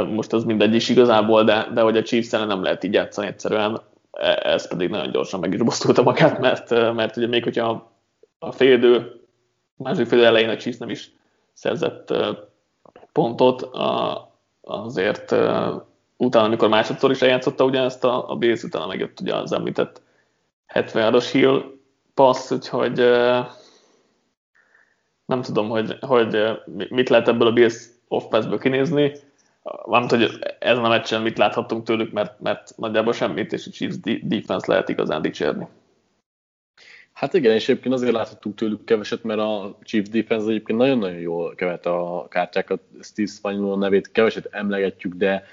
Most az mindegy is igazából, de, de hogy a Chiefs nem lehet így játszani egyszerűen ez pedig nagyon gyorsan meg is bosszulta magát, mert, mert ugye még hogyha a félidő, második félidő elején a Chiefs nem is szerzett pontot, azért utána, amikor másodszor is eljátszotta ugyanezt a, a Bills, utána megjött ugye az említett 70-as Hill passz, úgyhogy nem tudom, hogy, hogy mit lehet ebből a Bills off kinézni van, hogy ezen a meccsen mit láthattunk tőlük, mert, mert nagyjából semmit, és a Chiefs defense lehet igazán dicsérni. Hát igen, és egyébként azért láthattunk tőlük keveset, mert a Chiefs defense egyébként nagyon-nagyon jól kevet a kártyákat. Steve Spagnuolo nevét keveset emlegetjük, de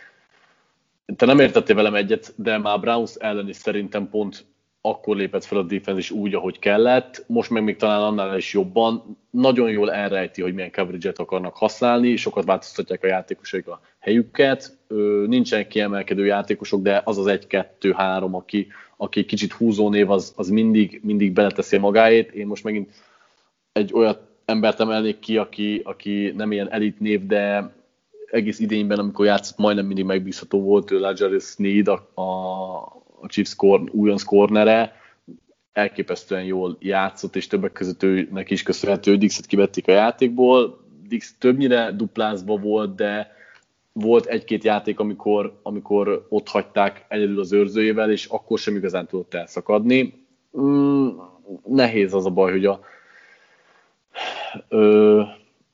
te nem értettél velem egyet, de már Browns ellen is szerintem pont akkor lépett fel a defense is úgy, ahogy kellett, most meg még talán annál is jobban. Nagyon jól elrejti, hogy milyen coverage-et akarnak használni, sokat változtatják a játékosok a helyüket. Nincsen kiemelkedő játékosok, de az az egy-kettő-három, aki, aki kicsit húzó név, az, az mindig, mindig beleteszi magáét. Én most megint egy olyat embert emelnék ki, aki, aki nem ilyen elit név, de egész idényben, amikor játszott, majdnem mindig megbízható volt, ő Lajaris Sneed, a, a Chiefs kor, újonc cornere, elképesztően jól játszott, és többek között őnek is köszönhető, Dixet kivették a játékból. Dix többnyire duplázva volt, de volt egy-két játék, amikor, amikor ott hagyták egyedül az őrzőjével, és akkor sem igazán tudott elszakadni. Mm, nehéz az a baj, hogy a, ö,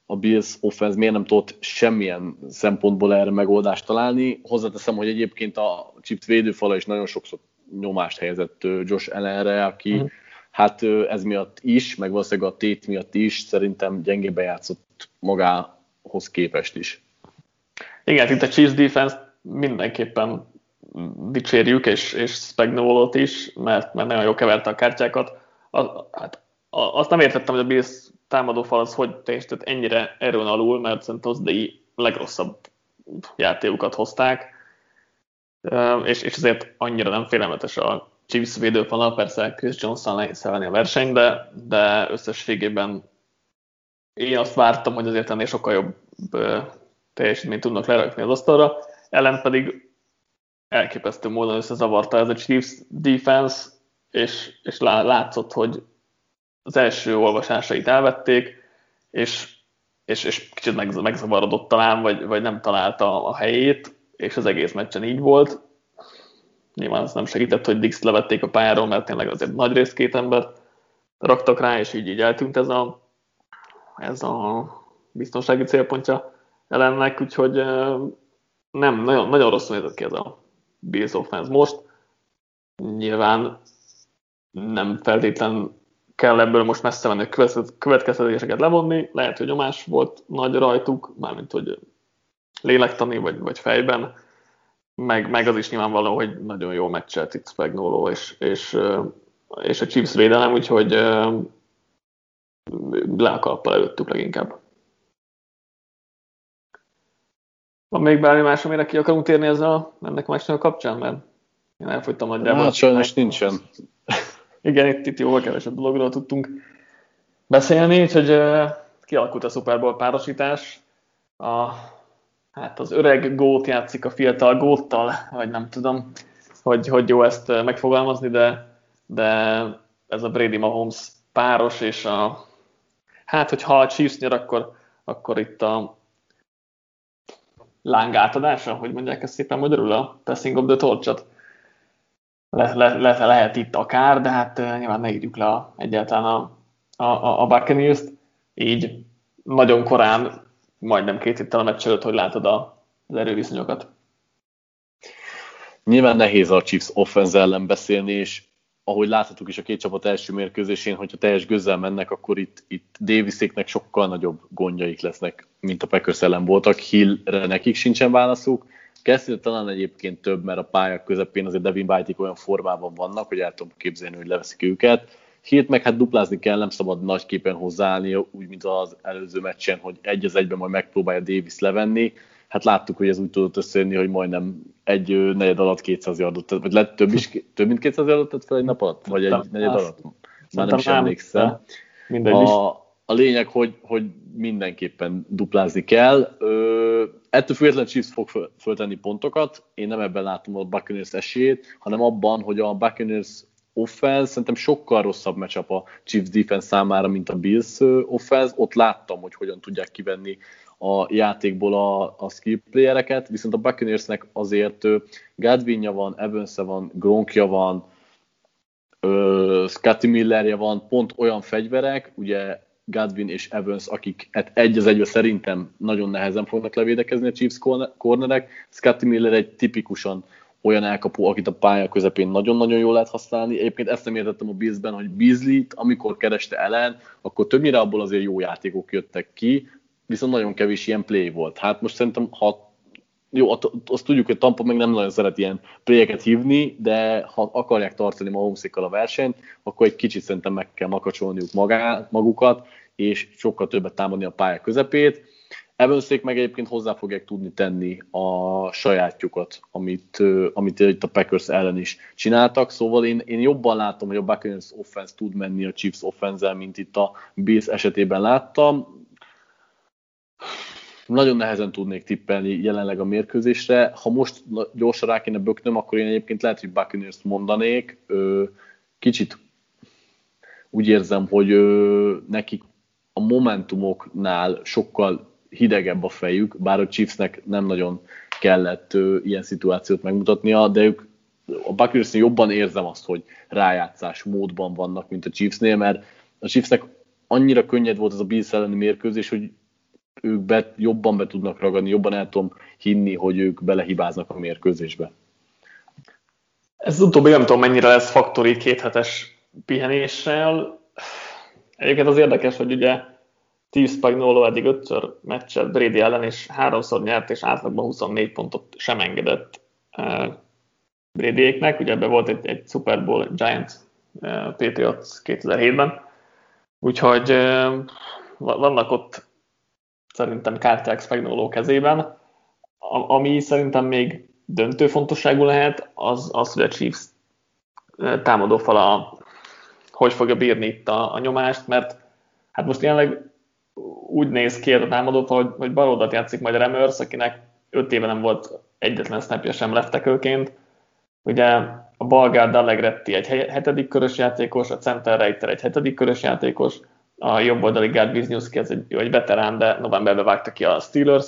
a Bills offense miért nem tudott semmilyen szempontból erre megoldást találni. Hozzáteszem, hogy egyébként a Chips védőfala is nagyon sokszor nyomást helyezett Josh Allenre, aki uh-huh. hát ez miatt is, meg valószínűleg a tét miatt is szerintem gyengébben játszott magához képest is. Igen, itt a Chiefs defense mindenképpen dicsérjük, és, és Spagnolot is, mert, mert nagyon jó keverte a kártyákat. A, hát, azt nem értettem, hogy a Bills támadó fal az hogy teljesített ennyire erőn alul, mert szerintem az idei legrosszabb játékokat hozták, és, és ezért annyira nem félelmetes a Chiefs védőfalal, persze Chris Johnson nehéz a verseny, de, de összességében én azt vártam, hogy azért ennél sokkal jobb teljesítményt tudnak lerakni az asztalra, ellen pedig elképesztő módon összezavarta ez a Chiefs defense, és, és látszott, hogy az első olvasásait elvették, és, és, és kicsit megzavarodott talán, vagy, vagy nem találta a helyét, és az egész meccsen így volt. Nyilván az nem segített, hogy Dix levették a pályáról, mert tényleg azért nagy részt két ember raktak rá, és így, így eltűnt ez a, ez a biztonsági célpontja ellennek, úgyhogy nem, nagyon, nagyon rosszul nézett ki ez a Bills offense most. Nyilván nem feltétlen kell ebből most messze menni következtetéseket levonni, lehet, hogy nyomás volt nagy rajtuk, mármint hogy lélektani vagy, vagy fejben, meg, meg az is nyilvánvaló, hogy nagyon jól meccselt itt Spagnolo és, és, és a Chiefs védelem, úgyhogy le a előttük leginkább. Van még bármi más, amire ki akarunk térni ezzel a, ennek a meccsnek kapcsán, mert én elfogytam nagyjából. Hát sajnos nincsen. Igen, itt, itt jóval kevesebb dologról tudtunk beszélni, úgyhogy uh, kialakult a Super Bowl párosítás. A, hát az öreg gót játszik a fiatal góttal, vagy nem tudom, hogy, hogy jó ezt megfogalmazni, de, de ez a Brady Mahomes páros, és a, hát, hogyha a Chiefs nyer, akkor, akkor itt a láng átadása, hogy mondják ezt szépen magyarul, a passing of the torch le, le, le, lehet itt akár, de hát uh, nyilván ne írjuk le a, egyáltalán a, a, a Buccaneers-t, így nagyon korán, majdnem két héttel a meccs előtt, hogy látod a, az erőviszonyokat. Nyilván nehéz a Chiefs offense ellen beszélni, és ahogy láthatjuk is a két csapat első mérkőzésén, hogyha teljes gőzzel mennek, akkor itt, itt Daviséknek sokkal nagyobb gondjaik lesznek, mint a Packers ellen voltak. Hillre nekik sincsen válaszuk. Kezdő talán egyébként több, mert a pályák közepén azért Devin white olyan formában vannak, hogy el tudom képzelni, hogy leveszik őket. Hét meg hát duplázni kell, nem szabad nagyképpen hozzáállni, úgy, mint az előző meccsen, hogy egy az egyben majd megpróbálja Davis levenni hát láttuk, hogy ez úgy tudott összejönni, hogy majdnem egy negyed alatt 200 yardot, vagy lett több is, több mint 200 yardot tett fel egy nap alatt? Vagy egy negyed alatt? Már nem is emlékszem. A, a lényeg, hogy, hogy mindenképpen duplázni kell. Ö, ettől függetlenül Chiefs fog föl, föltenni pontokat. Én nem ebben látom a Buccaneers esélyét, hanem abban, hogy a Buccaneers offense szerintem sokkal rosszabb matchup a Chiefs defense számára, mint a Bills offense. Ott láttam, hogy hogyan tudják kivenni a játékból a, a skill playereket, viszont a Buccaneersnek azért Gadvinja van, evans van, Gronkja van, ö, Scotty Millerje van, pont olyan fegyverek, ugye Gadvin és Evans, akik hát egy az egyben szerintem nagyon nehezen fognak levédekezni a Chiefs cornerek. Scotty Miller egy tipikusan olyan elkapó, akit a pálya közepén nagyon-nagyon jól lehet használni. Egyébként ezt nem értettem a Beasley-ben, hogy beasley amikor kereste ellen, akkor többnyire abból azért jó játékok jöttek ki, viszont nagyon kevés ilyen play volt. Hát most szerintem, ha jó, azt tudjuk, hogy Tampa meg nem nagyon szeret ilyen playeket hívni, de ha akarják tartani Mahomesékkal a versenyt, akkor egy kicsit szerintem meg kell makacsolniuk magá, magukat, és sokkal többet támadni a pálya közepét. Evanszék meg egyébként hozzá fogják tudni tenni a sajátjukat, amit, amit itt a Packers ellen is csináltak, szóval én, én jobban látom, hogy a Buccaneers offense tud menni a Chiefs offense mint itt a Bills esetében láttam nagyon nehezen tudnék tippelni jelenleg a mérkőzésre. Ha most gyorsan rá kéne böknöm, akkor én egyébként lehet, hogy buccaneers mondanék. Kicsit úgy érzem, hogy nekik a momentumoknál sokkal hidegebb a fejük, bár a Chiefsnek nem nagyon kellett ilyen szituációt megmutatnia, de ők a buccaneers jobban érzem azt, hogy rájátszás módban vannak, mint a Chiefsnél, mert a Chiefsnek annyira könnyed volt ez a Bills elleni mérkőzés, hogy ők be, jobban be tudnak ragadni, jobban el tudom hinni, hogy ők belehibáznak a mérkőzésbe. Ez utóbbi nem tudom mennyire lesz faktori kéthetes pihenéssel. Egyébként az érdekes, hogy ugye Steve Spagnolo eddig ötször meccset Brady ellen, és háromszor nyert, és átlagban 24 pontot sem engedett uh, Bradyéknek. Ugye ebben volt egy, egy Super Bowl Giants uh, Patriots 2007-ben. Úgyhogy uh, vannak ott szerintem kártyák Spagnolo kezében. ami szerintem még döntő fontosságú lehet, az, az hogy a Chiefs támadófala hogy fogja bírni itt a, a nyomást, mert hát most jelenleg úgy néz ki a támadófal, hogy, hogy baloldat játszik majd Remers, akinek öt éve nem volt egyetlen snapja sem leftekőként. Ugye a Balgárd Allegretti egy hetedik körös játékos, a Center Reiter egy hetedik körös játékos, a jobb oldali Gard Wisniewski, ez egy, egy veterán, de novemberben vágta ki a Steelers,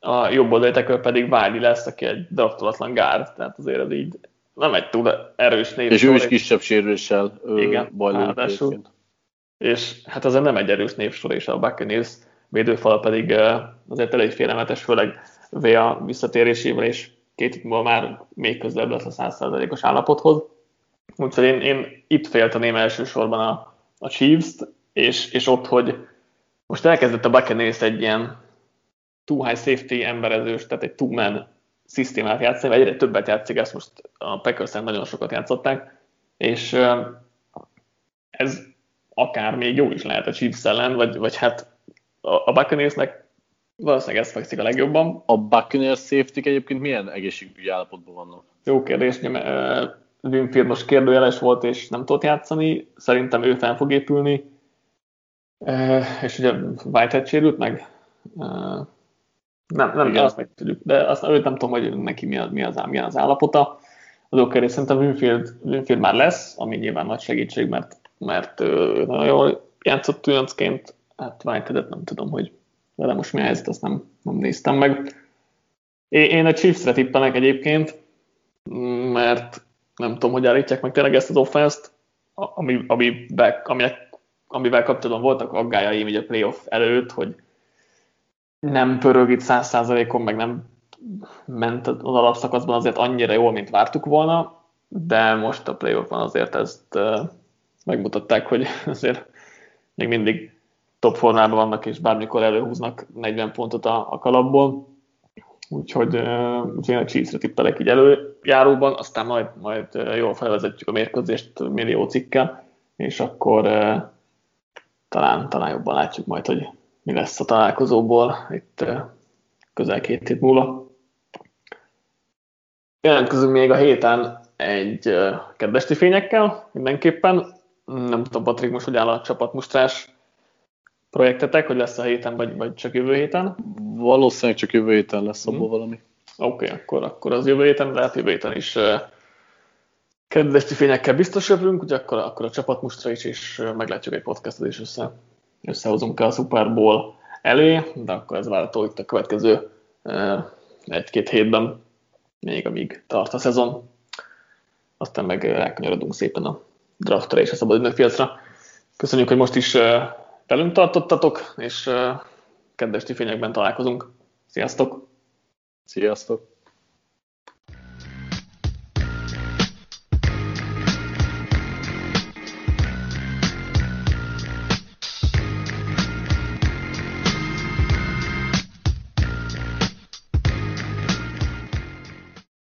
a jobb oldali pedig Wiley lesz, aki egy draftolatlan gárd, tehát azért ez így nem egy túl erős név. És ő is kisebb sérüléssel bajlódik És hát azért nem egy erős névsor, és a Buccaneers védőfal pedig azért elég félelmetes, főleg VA visszatérésével, és két itt már még közelebb lesz a 100%-os állapothoz. Úgyhogy én, én itt félteném elsősorban a, a Chiefs-t, és, és ott, hogy most elkezdett a Buccaneers egy ilyen too high safety emberezős, tehát egy two-man szisztémát játszani, vagy egyre többet játszik, ezt most a packers nagyon sokat játszották, és ez akár még jó is lehet a Chiefs ellen, vagy, vagy hát a Buccaneersnek valószínűleg ez fekszik a legjobban. A Buccaneers safety egyébként milyen egészségügyi állapotban vannak? Jó kérdés, Winfield most kérdőjeles volt, és nem tudott játszani, szerintem ő fel fog épülni, és ugye Whitehead sérült meg, nem, nem, Igen. azt meg tudjuk, de azt őt nem tudom, hogy neki mi az, mi az, mi az állapota. Az oké, szerintem Winfield, Winfield már lesz, ami nyilván nagy segítség, mert, mert ő nagyon jól játszott újoncként, hát Whiteheadet nem tudom, hogy vele most mi a helyzet, azt nem, nem néztem meg. Én a Chiefs-re tippenek egyébként, mert nem tudom, hogy állítják meg tényleg ezt az offense-t, ami, amivel, amivel, amivel kapcsolatban voltak aggájaim így a playoff előtt, hogy nem pörög itt száz százalékon, meg nem ment az alapszakaszban azért annyira jól, mint vártuk volna, de most a playoffban azért ezt megmutatták, hogy azért még mindig top formában vannak, és bármikor előhúznak 40 pontot a, a kalapból. Úgyhogy, úgyhogy én a Chiefs-re tippelek így előjáróban, aztán majd, majd jól felvezetjük a mérkőzést millió cikkel, és akkor talán, talán jobban látjuk majd, hogy mi lesz a találkozóból itt közel két hét múlva. Jelentkezünk még a héten egy kedvesti fényekkel mindenképpen. Nem tudom, Patrik, most hogy áll a csapatmustrás projektetek, hogy lesz a héten, vagy, vagy csak jövő héten? Valószínűleg csak jövő héten lesz abból hmm. valami. Oké, okay, akkor, akkor az jövő héten, de hát jövő héten is kedvesti fényekkel biztos jövünk, ugye akkor, akkor a csapatmustra is, és meglátjuk egy podcastot is össze összehozunk a Super Bowl elé, de akkor ez várható itt a következő egy-két hétben, még amíg tart a szezon. Aztán meg elkanyarodunk szépen a draftra és a szabad piacra. Köszönjük, hogy most is velünk tartottatok, és kedves fényekben találkozunk. Sziasztok! Sziasztok!